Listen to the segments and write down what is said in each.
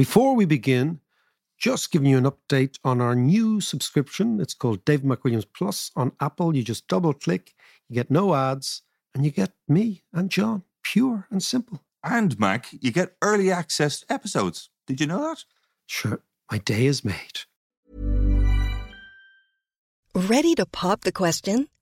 Before we begin, just giving you an update on our new subscription. It's called Dave McWilliams Plus on Apple. You just double click, you get no ads, and you get me and John, pure and simple. And Mac, you get early access episodes. Did you know that? Sure, my day is made. Ready to pop the question?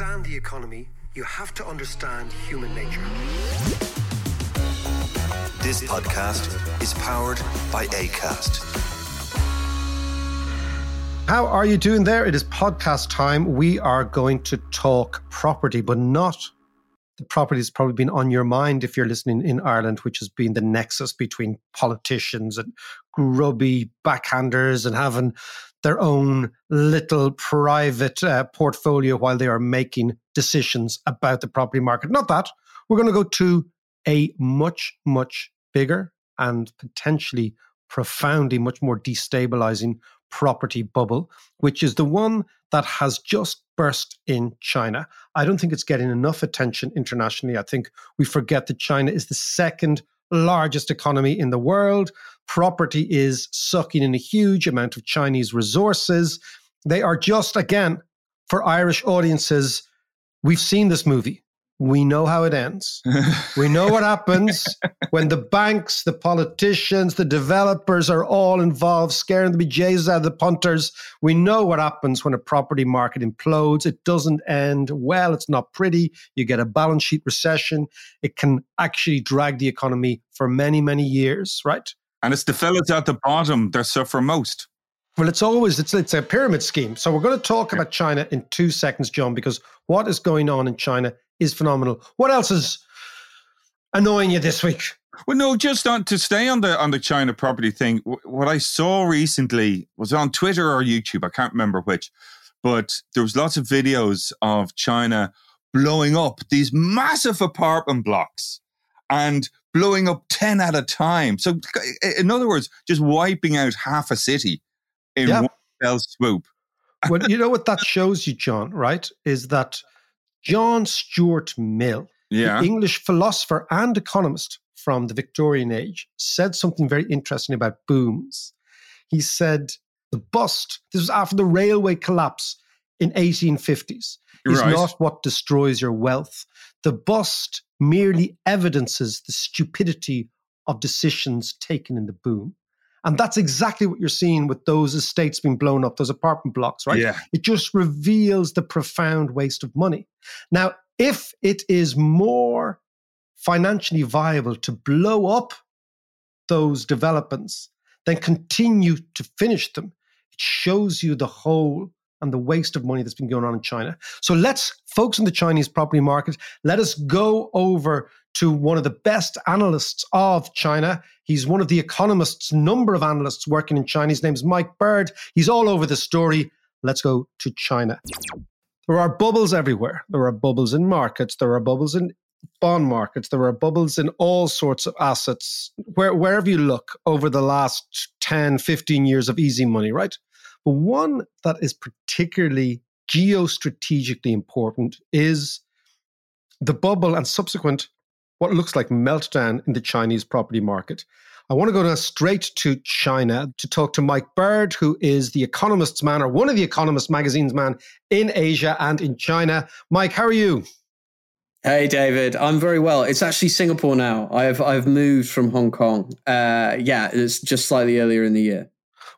Understand the economy, you have to understand human nature. This podcast is powered by ACAST. How are you doing there? It is podcast time. We are going to talk property, but not the property that's probably been on your mind if you're listening in Ireland, which has been the nexus between politicians and grubby backhanders and having their own little private uh, portfolio while they are making decisions about the property market. Not that. We're going to go to a much, much bigger and potentially profoundly much more destabilizing property bubble, which is the one that has just burst in China. I don't think it's getting enough attention internationally. I think we forget that China is the second largest economy in the world. Property is sucking in a huge amount of Chinese resources. They are just, again, for Irish audiences, we've seen this movie. We know how it ends. we know what happens when the banks, the politicians, the developers are all involved, scaring the bejesus out of the punters. We know what happens when a property market implodes. It doesn't end well. It's not pretty. You get a balance sheet recession. It can actually drag the economy for many, many years, right? And it's the fellas at the bottom that suffer most. Well, it's always it's it's a pyramid scheme. So we're going to talk about China in two seconds, John, because what is going on in China is phenomenal. What else is annoying you this week? Well, no, just on to stay on the on the China property thing. What I saw recently was on Twitter or YouTube. I can't remember which, but there was lots of videos of China blowing up these massive apartment blocks and blowing up ten at a time. So, in other words, just wiping out half a city in one fell swoop. well, you know what that shows you, John. Right? Is that John Stuart Mill, yeah. the English philosopher and economist from the Victorian age, said something very interesting about booms. He said the bust, this was after the railway collapse in 1850s, is Right. not what destroys your wealth. The bust merely evidences the stupidity of decisions taken in the boom. And that's exactly what you're seeing with those estates being blown up, those apartment blocks, right? Yeah. It just reveals the profound waste of money. Now, if it is more financially viable to blow up those developments than continue to finish them, it shows you the whole and the waste of money that's been going on in China. So let's focus on the Chinese property market. Let us go over to one of the best analysts of China. He's one of the economists, number of analysts working in China. His name's Mike Bird. He's all over the story. Let's go to China. There are bubbles everywhere. There are bubbles in markets. There are bubbles in bond markets. There are bubbles in all sorts of assets, where, wherever you look over the last 10, 15 years of easy money, right? But one that is particularly geostrategically important is the bubble and subsequent what looks like meltdown in the Chinese property market. I want to go now straight to China to talk to Mike Bird, who is the Economist's man or one of the Economist magazine's man in Asia and in China. Mike, how are you? Hey, David. I'm very well. It's actually Singapore now. I've I've moved from Hong Kong. Uh, yeah, it's just slightly earlier in the year.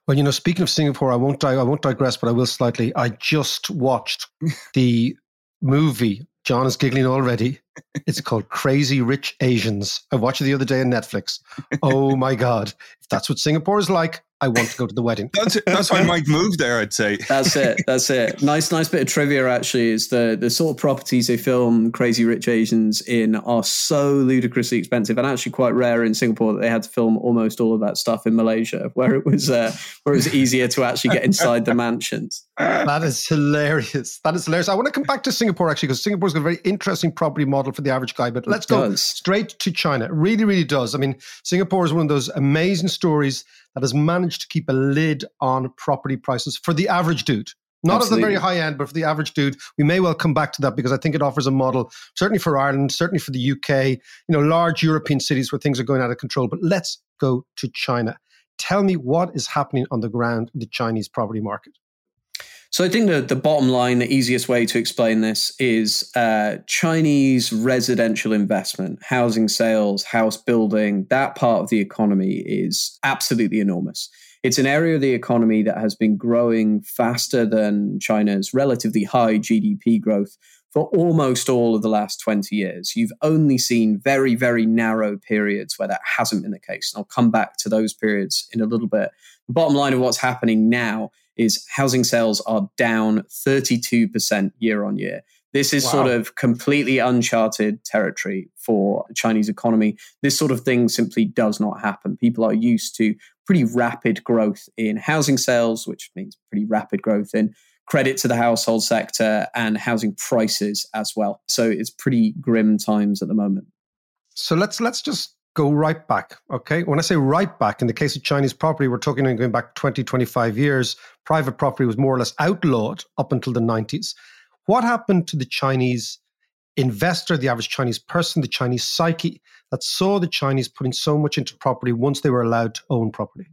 Well, you know, speaking of Singapore, I won't di- I won't digress, but I will slightly. I just watched the movie. John is giggling already. It's called Crazy Rich Asians. I watched it the other day on Netflix. Oh my god! If that's what Singapore is like, I want to go to the wedding. That's that's why Mike moved there. I'd say. That's it. That's it. Nice, nice bit of trivia. Actually, is the the sort of properties they film Crazy Rich Asians in are so ludicrously expensive and actually quite rare in Singapore that they had to film almost all of that stuff in Malaysia, where it was uh, where it was easier to actually get inside the mansions. That is hilarious. That is hilarious. I want to come back to Singapore actually because Singapore's got a very interesting property model for the average guy. But let's go straight to China. It really, really does. I mean, Singapore is one of those amazing stories that has managed to keep a lid on property prices for the average dude. Not Absolutely. at the very high end, but for the average dude, we may well come back to that because I think it offers a model, certainly for Ireland, certainly for the UK, you know, large European cities where things are going out of control. But let's go to China. Tell me what is happening on the ground in the Chinese property market. So I think the, the bottom line, the easiest way to explain this is uh, Chinese residential investment, housing sales, house building, that part of the economy is absolutely enormous. It's an area of the economy that has been growing faster than China's relatively high GDP growth for almost all of the last 20 years. You've only seen very, very narrow periods where that hasn't been the case. And I'll come back to those periods in a little bit. The bottom line of what's happening now is housing sales are down 32% year on year. This is wow. sort of completely uncharted territory for the Chinese economy. This sort of thing simply does not happen. People are used to pretty rapid growth in housing sales, which means pretty rapid growth in credit to the household sector and housing prices as well. So it's pretty grim times at the moment. So let's let's just go right back. Okay. When I say right back, in the case of Chinese property, we're talking going back 20, 25 years. Private property was more or less outlawed up until the 90s. What happened to the Chinese investor, the average Chinese person, the Chinese psyche that saw the Chinese putting so much into property once they were allowed to own property?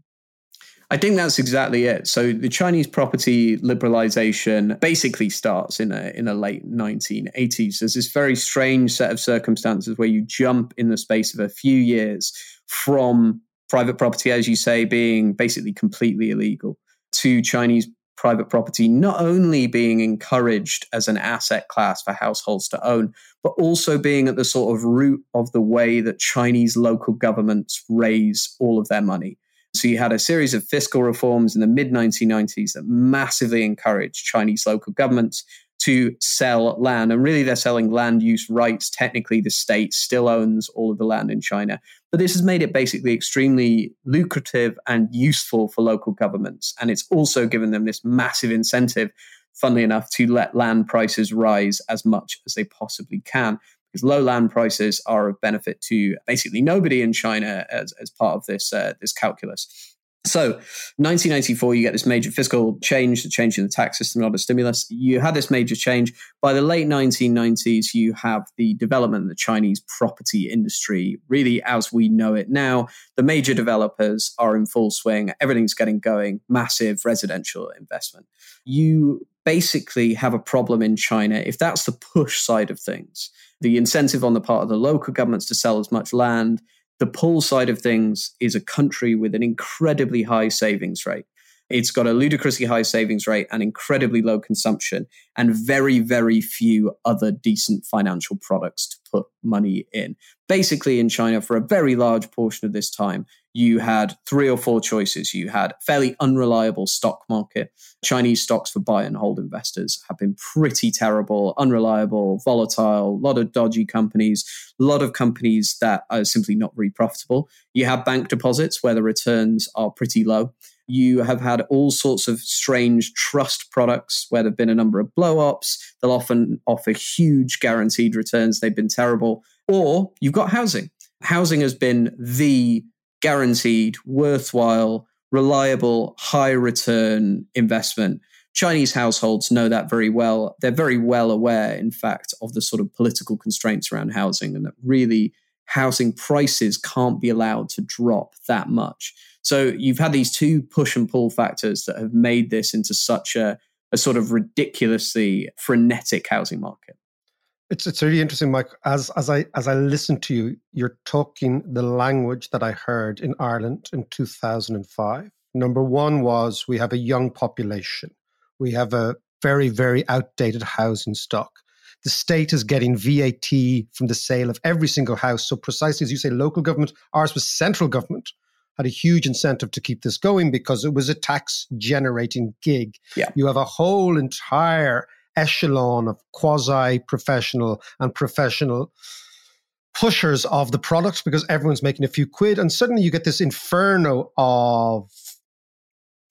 I think that's exactly it. So the Chinese property liberalization basically starts in a in the late 1980s. There's this very strange set of circumstances where you jump in the space of a few years from private property, as you say, being basically completely illegal to Chinese private property not only being encouraged as an asset class for households to own, but also being at the sort of root of the way that Chinese local governments raise all of their money. So you had a series of fiscal reforms in the mid 1990s that massively encouraged Chinese local governments to sell land. And really, they're selling land use rights. Technically, the state still owns all of the land in China. But this has made it basically extremely lucrative and useful for local governments. And it's also given them this massive incentive, funnily enough, to let land prices rise as much as they possibly can because low land prices are of benefit to basically nobody in China as, as part of this uh, this calculus. So, 1994, you get this major fiscal change, the change in the tax system, not a stimulus. You had this major change. By the late 1990s, you have the development of the Chinese property industry, really as we know it now. The major developers are in full swing, everything's getting going, massive residential investment. You basically have a problem in China if that's the push side of things the incentive on the part of the local governments to sell as much land. The pull side of things is a country with an incredibly high savings rate. It's got a ludicrously high savings rate and incredibly low consumption, and very, very few other decent financial products to put money in. Basically, in China, for a very large portion of this time, you had three or four choices. You had fairly unreliable stock market. Chinese stocks for buy and hold investors have been pretty terrible, unreliable, volatile, a lot of dodgy companies, a lot of companies that are simply not very profitable. You have bank deposits where the returns are pretty low. You have had all sorts of strange trust products where there have been a number of blow ups. They'll often offer huge guaranteed returns. They've been terrible. Or you've got housing. Housing has been the guaranteed, worthwhile, reliable, high return investment. Chinese households know that very well. They're very well aware, in fact, of the sort of political constraints around housing and that really housing prices can't be allowed to drop that much. So you've had these two push and pull factors that have made this into such a, a sort of ridiculously frenetic housing market. It's it's really interesting, Mike. As as I as I listen to you, you're talking the language that I heard in Ireland in 2005. Number one was we have a young population. We have a very, very outdated housing stock. The state is getting VAT from the sale of every single house. So, precisely as you say, local government, ours was central government, had a huge incentive to keep this going because it was a tax generating gig. Yeah. You have a whole entire echelon of quasi professional and professional pushers of the product because everyone's making a few quid. And suddenly you get this inferno of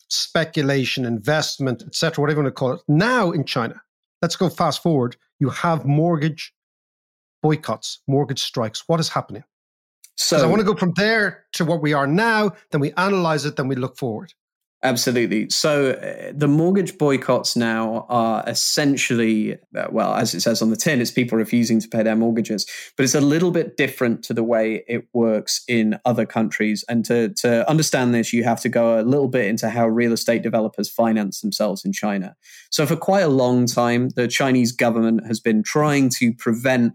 speculation, investment, etc., whatever you want to call it. Now in China, let's go fast forward. You have mortgage boycotts, mortgage strikes. What is happening? So I want to go from there to what we are now. Then we analyze it. Then we look forward. Absolutely. So uh, the mortgage boycotts now are essentially, uh, well, as it says on the tin, it's people refusing to pay their mortgages. But it's a little bit different to the way it works in other countries. And to, to understand this, you have to go a little bit into how real estate developers finance themselves in China. So for quite a long time, the Chinese government has been trying to prevent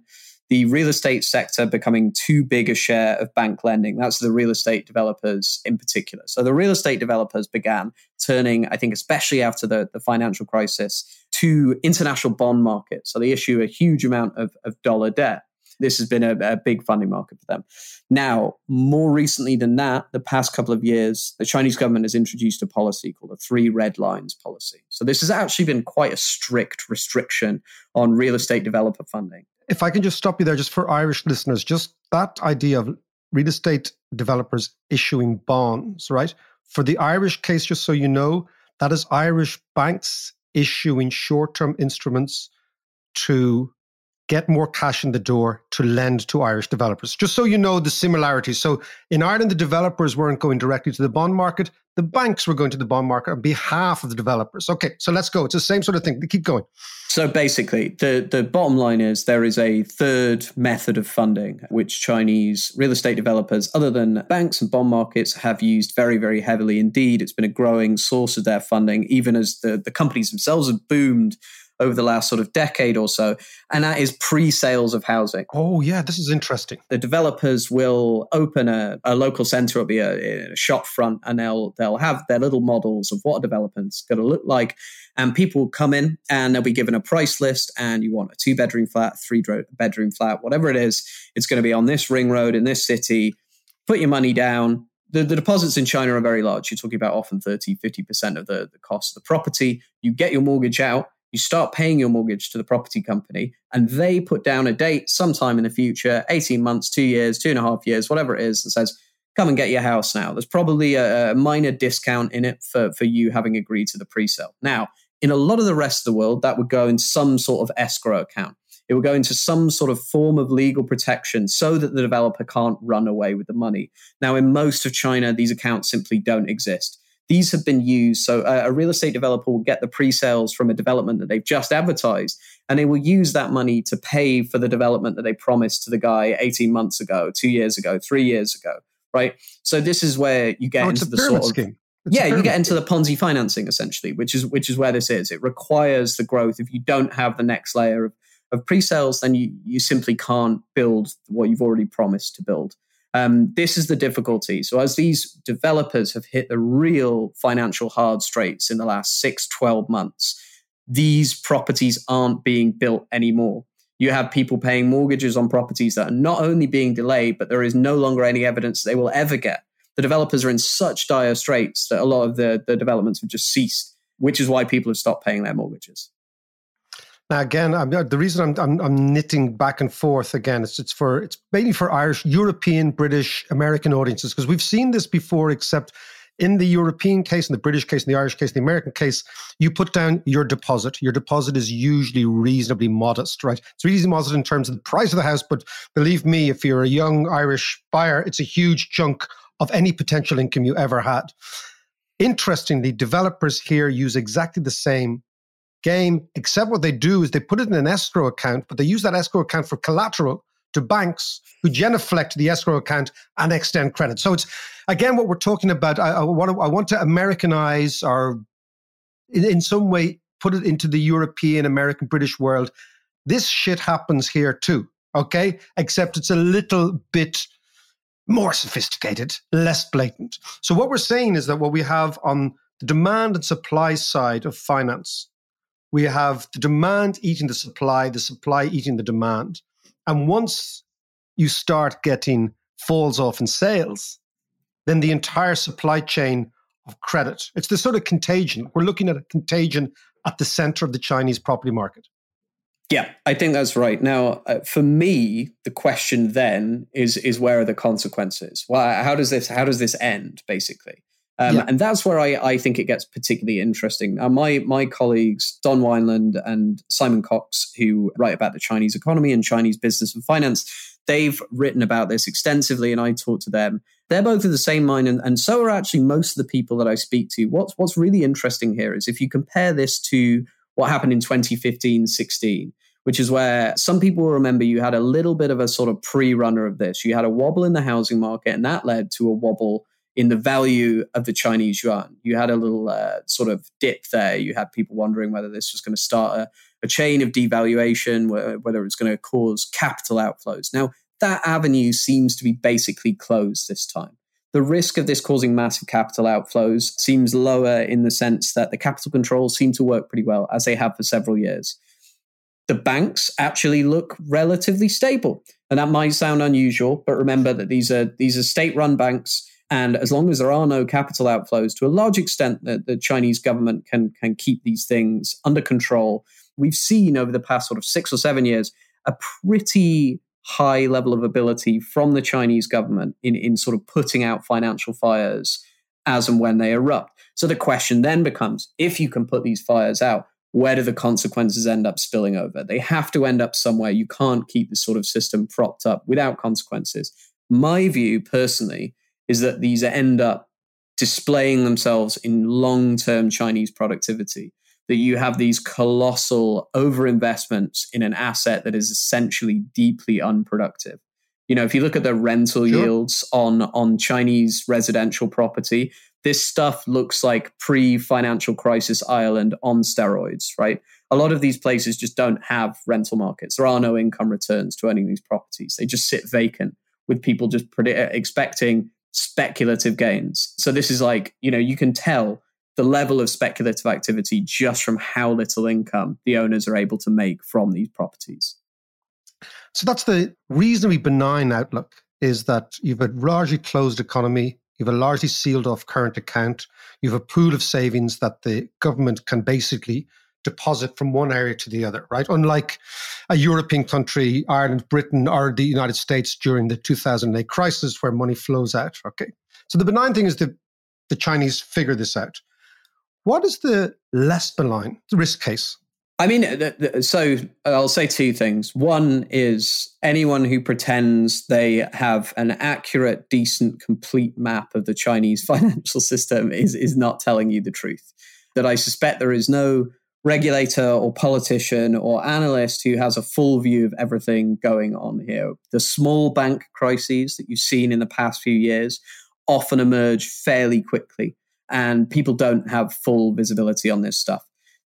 the real estate sector becoming too big a share of bank lending. That's the real estate developers in particular. So the real estate developers began turning, I think, especially after the, the financial crisis, to international bond markets. So they issue a huge amount of, of dollar debt. This has been a, a, big funding market for them. Now, more recently than that, the past couple of years, the Chinese government has introduced a policy called the Three Red Lines policy. So this has actually been quite a strict restriction on real estate developer funding if I can just stop you there, just for Irish listeners, just that idea of real estate developers issuing bonds, right? For the Irish case, just so you know, that is Irish banks issuing short term instruments to get more cash in the door to lend to Irish developers. Just so you know the similarities. So in Ireland, the developers weren't going directly to the bond market. The banks were going to the bond market on behalf of the developers. Okay, so let's go. It's the same sort of thing. Keep going. So basically, the, the bottom line is there is a third method of funding which Chinese real estate developers, other than banks and bond markets, have used very, very heavily indeed. It's been a growing source of their funding, even as the, the companies themselves have boomed over the last sort of decade or so, and that is pre-sales of housing. Oh yeah, this is interesting. The developers will open a, a local centre, it'll be a, a, shop front, and they'll they'll have their little models of what a development's going to look like, and people will come in and they'll be given a price list, and you want a two bedroom flat, three bedroom flat, whatever it is, it's going to be on this ring road in this city. Put your money down, the, the, deposits in China are very large. You're talking about often 30, 50% of the, the cost of the property. You get your mortgage out, you start paying your mortgage to the property company and they put down a date sometime in the future 18 months two years two and a half years whatever it is that says come and get your house now. There's probably a, a minor discount in it for, for you having agreed to the pre-sale. Now in a lot of the rest of the world that would go in some sort of escrow account. It would go into some sort of form of legal protection so that the developer can't run away with the money. Now in most of china these accounts simply don't exist these have been used. So a, a real estate developer will get the pre-sales from a development that they've just advertised, and they will use that money to pay for the development that they promised to the guy 18 months ago, two years ago, three years ago, right? So this is where you get oh, into the sort of scheme. It's yeah, you get into the Ponzi financing essentially, which is which is where this is. It requires the growth. If you don't have the next layer of, of pre-sales, then you you simply can't build what you've already promised to build. Um, this is the difficulty. So, as these developers have hit the real financial hard straits in the last six, 12 months, these properties aren't being built anymore. You have people paying mortgages on properties that are not only being delayed, but there is no longer any evidence they will ever get. The developers are in such dire straits that a lot of the, the developments have just ceased, which is why people have stopped paying their mortgages. Again, I'm, the reason I'm, I'm, I'm knitting back and forth again is it's for it's mainly for Irish, European, British, American audiences because we've seen this before, except in the European case, in the British case, in the Irish case, in the American case, you put down your deposit. Your deposit is usually reasonably modest, right? It's reasonably modest in terms of the price of the house, but believe me, if you're a young Irish buyer, it's a huge chunk of any potential income you ever had. Interestingly, developers here use exactly the same game, except what they do is they put it in an escrow account, but they use that escrow account for collateral to banks who genuflect the escrow account and extend credit. So it's again what we're talking about. I, I want to I want to Americanize or in, in some way put it into the European, American, British world. this shit happens here too. Okay. Except it's a little bit more sophisticated, less blatant. So, what we're saying is that what we have on the demand and supply side of finance, we have the demand eating the supply, the supply eating the demand. And once you start getting falls off in sales, then the entire supply chain of credit, it's the sort of contagion. We're looking at a contagion at the center of the Chinese property market. Yeah, I think that's right. Now, uh, for me, the question then is is where are the consequences? Well, how does this how does this end basically? Um, yeah. And that's where I, I think it gets particularly interesting. Now, my my colleagues Don Weinland and Simon Cox, who write about the Chinese economy and Chinese business and finance, they've written about this extensively, and I talked to them. They're both of the same mind, and, and so are actually most of the people that I speak to. What's what's really interesting here is if you compare this to what happened in 2015 16, which is where some people will remember you had a little bit of a sort of pre runner of this. You had a wobble in the housing market, and that led to a wobble in the value of the Chinese yuan. You had a little uh, sort of dip there. You had people wondering whether this was going to start a, a chain of devaluation, whether it was going to cause capital outflows. Now, that avenue seems to be basically closed this time. The risk of this causing massive capital outflows seems lower in the sense that the capital controls seem to work pretty well, as they have for several years. The banks actually look relatively stable. And that might sound unusual, but remember that these are these are state-run banks. And as long as there are no capital outflows, to a large extent, that the Chinese government can can keep these things under control. We've seen over the past sort of six or seven years a pretty high level of ability from the Chinese government in, in sort of putting out financial fires as and when they erupt. So the question then becomes if you can put these fires out, where do the consequences end up spilling over? They have to end up somewhere. You can't keep this sort of system propped up without consequences. My view personally is that these end up displaying themselves in long term Chinese productivity that you have these colossal overinvestments in an asset that is essentially deeply unproductive. You know, if you look at the rental sure. yields on on Chinese residential property, this stuff looks like pre-financial crisis Ireland on steroids, right? A lot of these places just don't have rental markets. There are no income returns to owning these properties. They just sit vacant with people just expecting speculative gains. So this is like, you know, you can tell the level of speculative activity just from how little income the owners are able to make from these properties. So that's the reasonably benign outlook is that you've a largely closed economy, you've a largely sealed off current account, you've a pool of savings that the government can basically deposit from one area to the other, right? Unlike a European country, Ireland, Britain, or the United States during the 2008 crisis where money flows out. Okay. So the benign thing is that the Chinese figure this out. What is the less benign risk case? I mean, so I'll say two things. One is anyone who pretends they have an accurate, decent, complete map of the Chinese financial system is, is not telling you the truth. That I suspect there is no regulator or politician or analyst who has a full view of everything going on here. The small bank crises that you've seen in the past few years often emerge fairly quickly and people don't have full visibility on this stuff.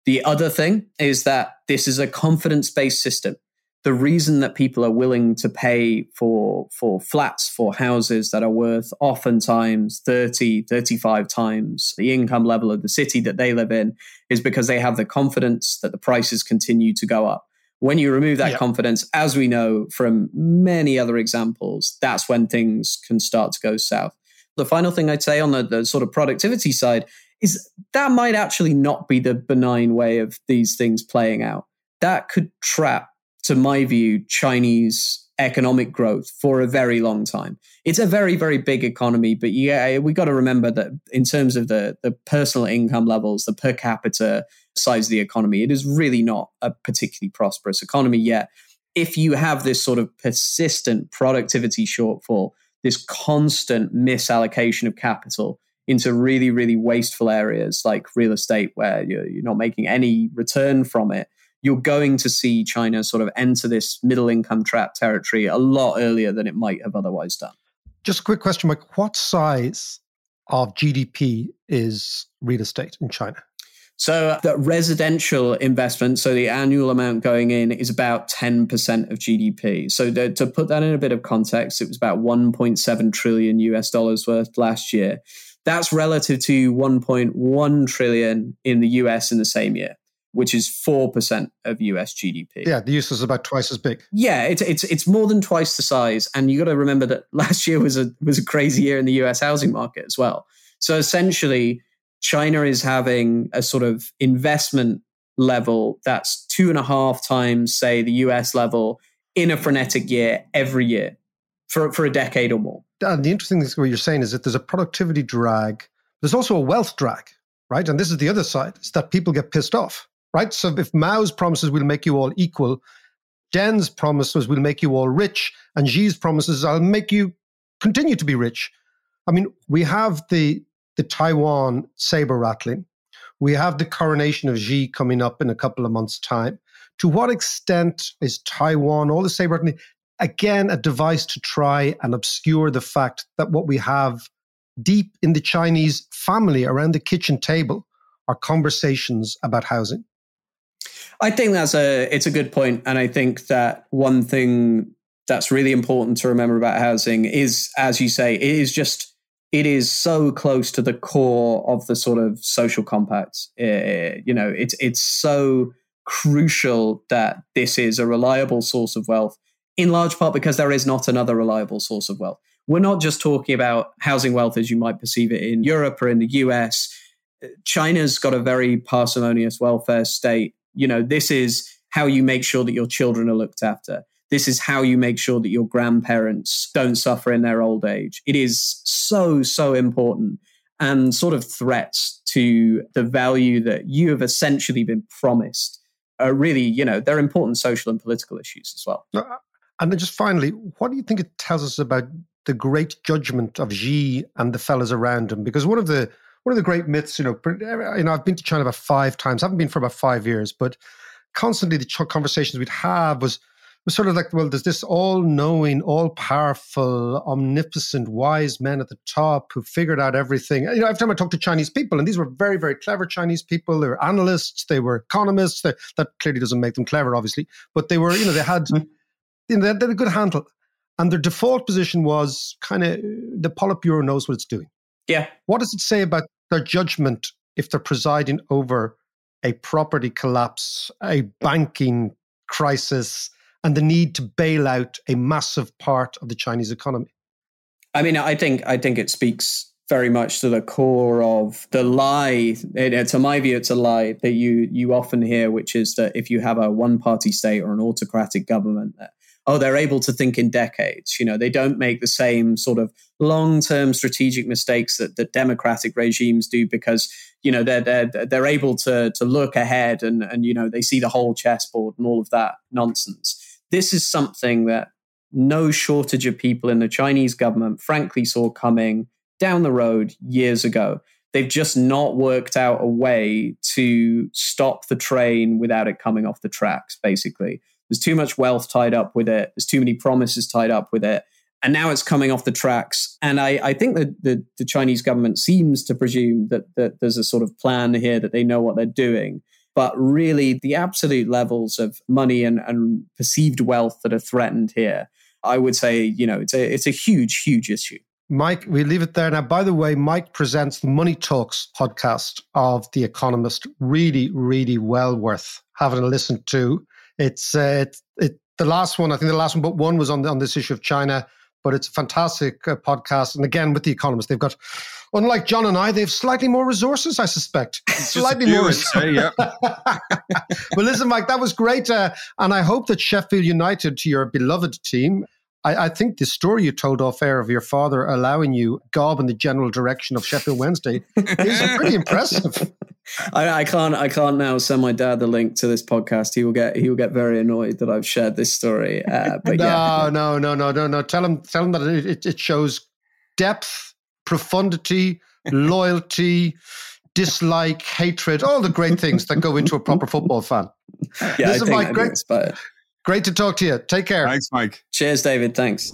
The other thing is that this is a confidence based system. The reason that people are willing to pay for, for flats, for houses that are worth oftentimes 30, 35 times the income level of the city that they live in is because they have the confidence that the prices continue to go up. When you remove that confidence, as we know from many other examples, that's when things can start to go south. The final thing I'd say on the, the sort of productivity side is that might actually not be the benign way of these things playing out. That could trap, to my view, Chinese economic growth for a very long time. It's a very, very big economy, but yeah, we got to remember that in terms of the, the personal income levels, the per capita size of the economy, it is really not a particularly prosperous economy yet. If you have this sort of persistent productivity shortfall, this constant misallocation of capital into really, really wasteful areas like real estate, where you're, you're not making any return from it, you're going to see China sort of enter this middle income trap territory a lot earlier than it might have otherwise done. Just a quick question, Mike. What size of GDP is real estate in China? So the residential investment, so the annual amount going in is about 10% of GDP. So the, to put that in a bit of context, it was about 1.7 trillion US dollars worth last year. That's relative to 1.1 trillion in the US in the same year which is 4% of US GDP. Yeah, the US is about twice as big. Yeah, it's it's it's more than twice the size and you got to remember that last year was a was a crazy year in the US housing market as well. So essentially China is having a sort of investment level that's two and a half times, say, the US level in a frenetic year every year for, for a decade or more. And the interesting thing what you're saying is that there's a productivity drag. There's also a wealth drag, right? And this is the other side, is that people get pissed off right? So if Mao's promises will make you all equal, Deng's promises will make you all rich, and Xi's promises I'll make you continue to be rich. I mean, we have the the Taiwan saber rattling. We have the coronation of Xi coming up in a couple of months' time. To what extent is Taiwan, all the saber rattling, again, a device to try and obscure the fact that what we have deep in the Chinese family around the kitchen table are conversations about housing? I think that's a it's a good point, and I think that one thing that's really important to remember about housing is, as you say, it is just it is so close to the core of the sort of social compact. Uh, you know, it's it's so crucial that this is a reliable source of wealth, in large part because there is not another reliable source of wealth. We're not just talking about housing wealth as you might perceive it in Europe or in the US. China's got a very parsimonious welfare state you know, this is how you make sure that your children are looked after. This is how you make sure that your grandparents don't suffer in their old age. It is so, so important and sort of threats to the value that you have essentially been promised are really, you know, they're important social and political issues as well. Uh, and then just finally, what do you think it tells us about the great judgment of Xi and the fellows around him? Because one of the one of the great myths, you know, you know, I've been to China about five times. I haven't been for about five years, but constantly the conversations we'd have was was sort of like, well, there's this all-knowing, all-powerful, omnipotent, wise men at the top who figured out everything. You know, every time I talk to Chinese people, and these were very, very clever Chinese people. They were analysts, they were economists. They, that clearly doesn't make them clever, obviously, but they were, you know, they had, hmm. you know, they had, they had a good handle. And their default position was kind of the Politburo knows what it's doing. Yeah. What does it say about their judgment if they're presiding over a property collapse, a banking crisis, and the need to bail out a massive part of the Chinese economy? I mean, I think I think it speaks very much to the core of the lie. It, to my view, it's a lie that you you often hear, which is that if you have a one party state or an autocratic government, that oh, they're able to think in decades. You know, they don't make the same sort of long term strategic mistakes that, that democratic regimes do because, you know, they're, they're, they're able to, to look ahead and, and, you know, they see the whole chessboard and all of that nonsense. This is something that no shortage of people in the Chinese government, frankly, saw coming down the road years ago. They've just not worked out a way to stop the train without it coming off the tracks, basically. There's too much wealth tied up with it. There's too many promises tied up with it. And now it's coming off the tracks. And I, I think that the, the Chinese government seems to presume that, that there's a sort of plan here that they know what they're doing. But really, the absolute levels of money and, and perceived wealth that are threatened here, I would say, you know, it's a, it's a huge, huge issue. Mike, we leave it there. Now, by the way, Mike presents the Money Talks podcast of The Economist. Really, really well worth having a listen to. It's uh, it, it, the last one. I think the last one, but one was on on this issue of China. But it's a fantastic uh, podcast, and again with the Economist, they've got, unlike John and I, they have slightly more resources. I suspect slightly more. Say, yeah. well, listen, Mike, that was great, uh, and I hope that Sheffield United, to your beloved team, I, I, think the story you told off air of your father allowing you gob in the general direction of Sheffield Wednesday is pretty impressive. I, I, can't I can't now send my dad the link to this podcast. He will get he will get very annoyed that I've shared this story. Uh, but no, yeah. no, no, no, no, no. Tell him tell him that it, it shows depth, profundity, loyalty, dislike, hatred, all the great things that go into a proper football fan. Yeah, Listen, I think Mike, great. Great to talk to you. Take care. Thanks, Mike. Cheers, David. Thanks.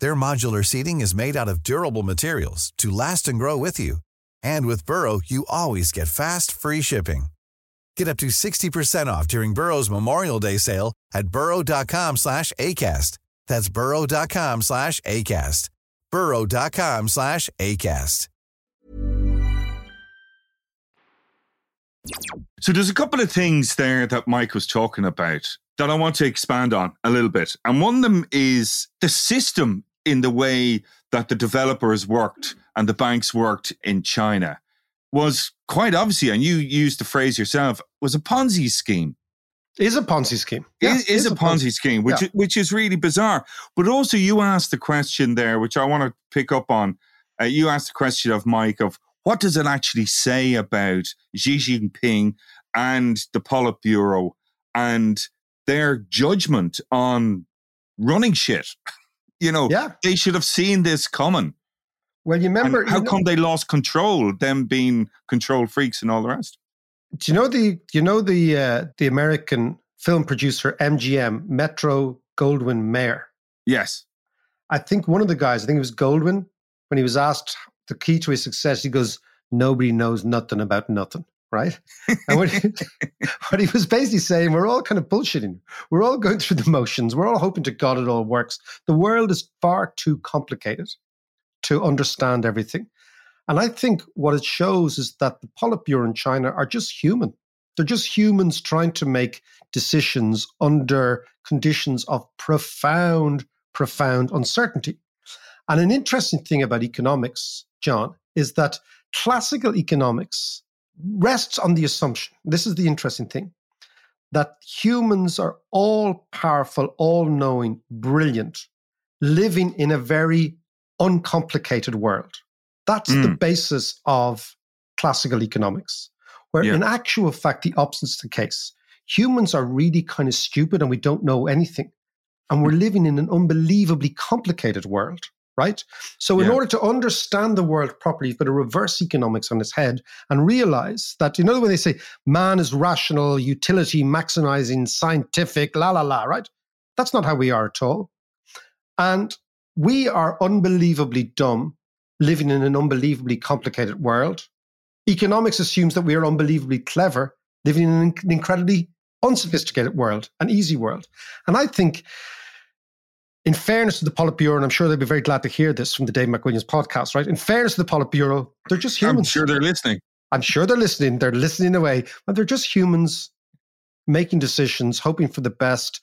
Their modular seating is made out of durable materials to last and grow with you. And with Burrow, you always get fast, free shipping. Get up to 60% off during Burrow's Memorial Day sale at burrow.com slash ACAST. That's burrow.com slash ACAST. burrow.com slash ACAST. So there's a couple of things there that Mike was talking about that I want to expand on a little bit. And one of them is the system in the way that the developers worked and the banks worked in China was quite obviously, and you used the phrase yourself, was a Ponzi scheme. Is a Ponzi scheme. Yeah, it is, a, Ponzi, Ponzi scheme, which yeah. which is really bizarre. But also, you asked the question there, which I want to pick up on. Uh, you asked the question of Mike of what does it actually say about Xi Jinping and the Politburo and their judgment on running shit? you know, yeah. they should have seen this coming. Well, you remember and how you know, come they lost control? Them being control freaks and all the rest. Do you know the you know the uh, the American film producer MGM Metro Goldwyn Mayer? Yes, I think one of the guys. I think it was Goldwyn when he was asked the key to his success. He goes, "Nobody knows nothing about nothing." Right? And what he, what he was basically saying, we're all kind of bullshitting. We're all going through the motions. We're all hoping to God it all works. The world is far too complicated to understand everything. And I think what it shows is that the Politburo in China are just human. They're just humans trying to make decisions under conditions of profound, profound uncertainty. And an interesting thing about economics, John, is that classical economics rests on the assumption this is the interesting thing that humans are all powerful, all knowing, brilliant, living in a very uncomplicated world. That's mm. the basis of classical economics, where yeah. in actual fact, the opposite is the case. Humans are really kind of stupid and we don't know anything. And we're living in an unbelievably complicated world right? So, in yeah. order to understand the world properly, you've got to reverse economics on its head and realize that, you know, when they say man is rational, utility maximizing, scientific, la la la, right? That's not how we are at all. And we are unbelievably dumb living in an unbelievably complicated world. Economics assumes that we are unbelievably clever living in an incredibly unsophisticated world, an easy world. And I think in fairness to the Politburo, and I'm sure they'll be very glad to hear this from the Dave McWilliams podcast, right? In fairness to the Politburo, they're just humans. I'm sure they're listening. I'm sure they're listening. They're listening away, but they're just humans making decisions, hoping for the best.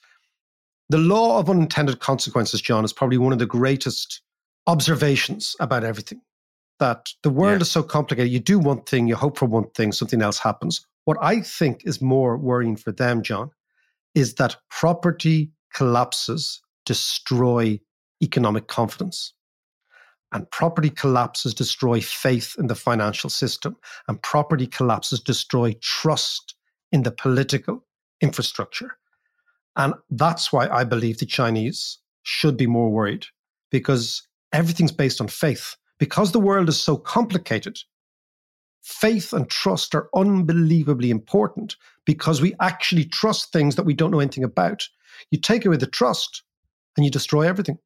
The law of unintended consequences, John, is probably one of the greatest observations about everything. That the world yeah. is so complicated. You do one thing, you hope for one thing, something else happens. What I think is more worrying for them, John, is that property collapses destroy economic confidence. And property collapses destroy faith in the financial system. And property collapses destroy trust in the political infrastructure. And that's why I believe the Chinese should be more worried because everything's based on faith. Because the world is so complicated, faith and trust are unbelievably important because we actually trust things that we don't know anything about. You take away the trust, and you destroy everything.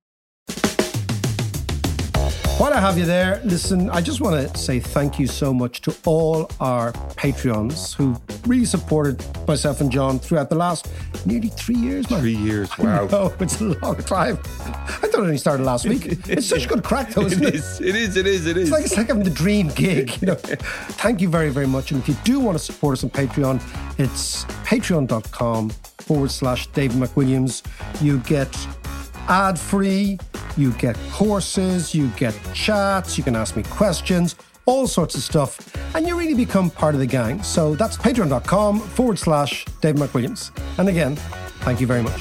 While I have you there, listen, I just want to say thank you so much to all our Patreons who really supported myself and John throughout the last nearly three years, man. Three years, wow. Oh, it's a long time. I thought it only started last week. It's such a good crack, though, isn't it? It is, it is, it is, it is. It's like it's like having the dream gig. You know. Thank you very, very much. And if you do want to support us on Patreon, it's patreon.com forward slash David McWilliams. You get ad free, you get courses, you get chats, you can ask me questions, all sorts of stuff, and you really become part of the gang. So that's patreon.com forward slash David McWilliams. And again, thank you very much.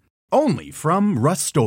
Only from Rust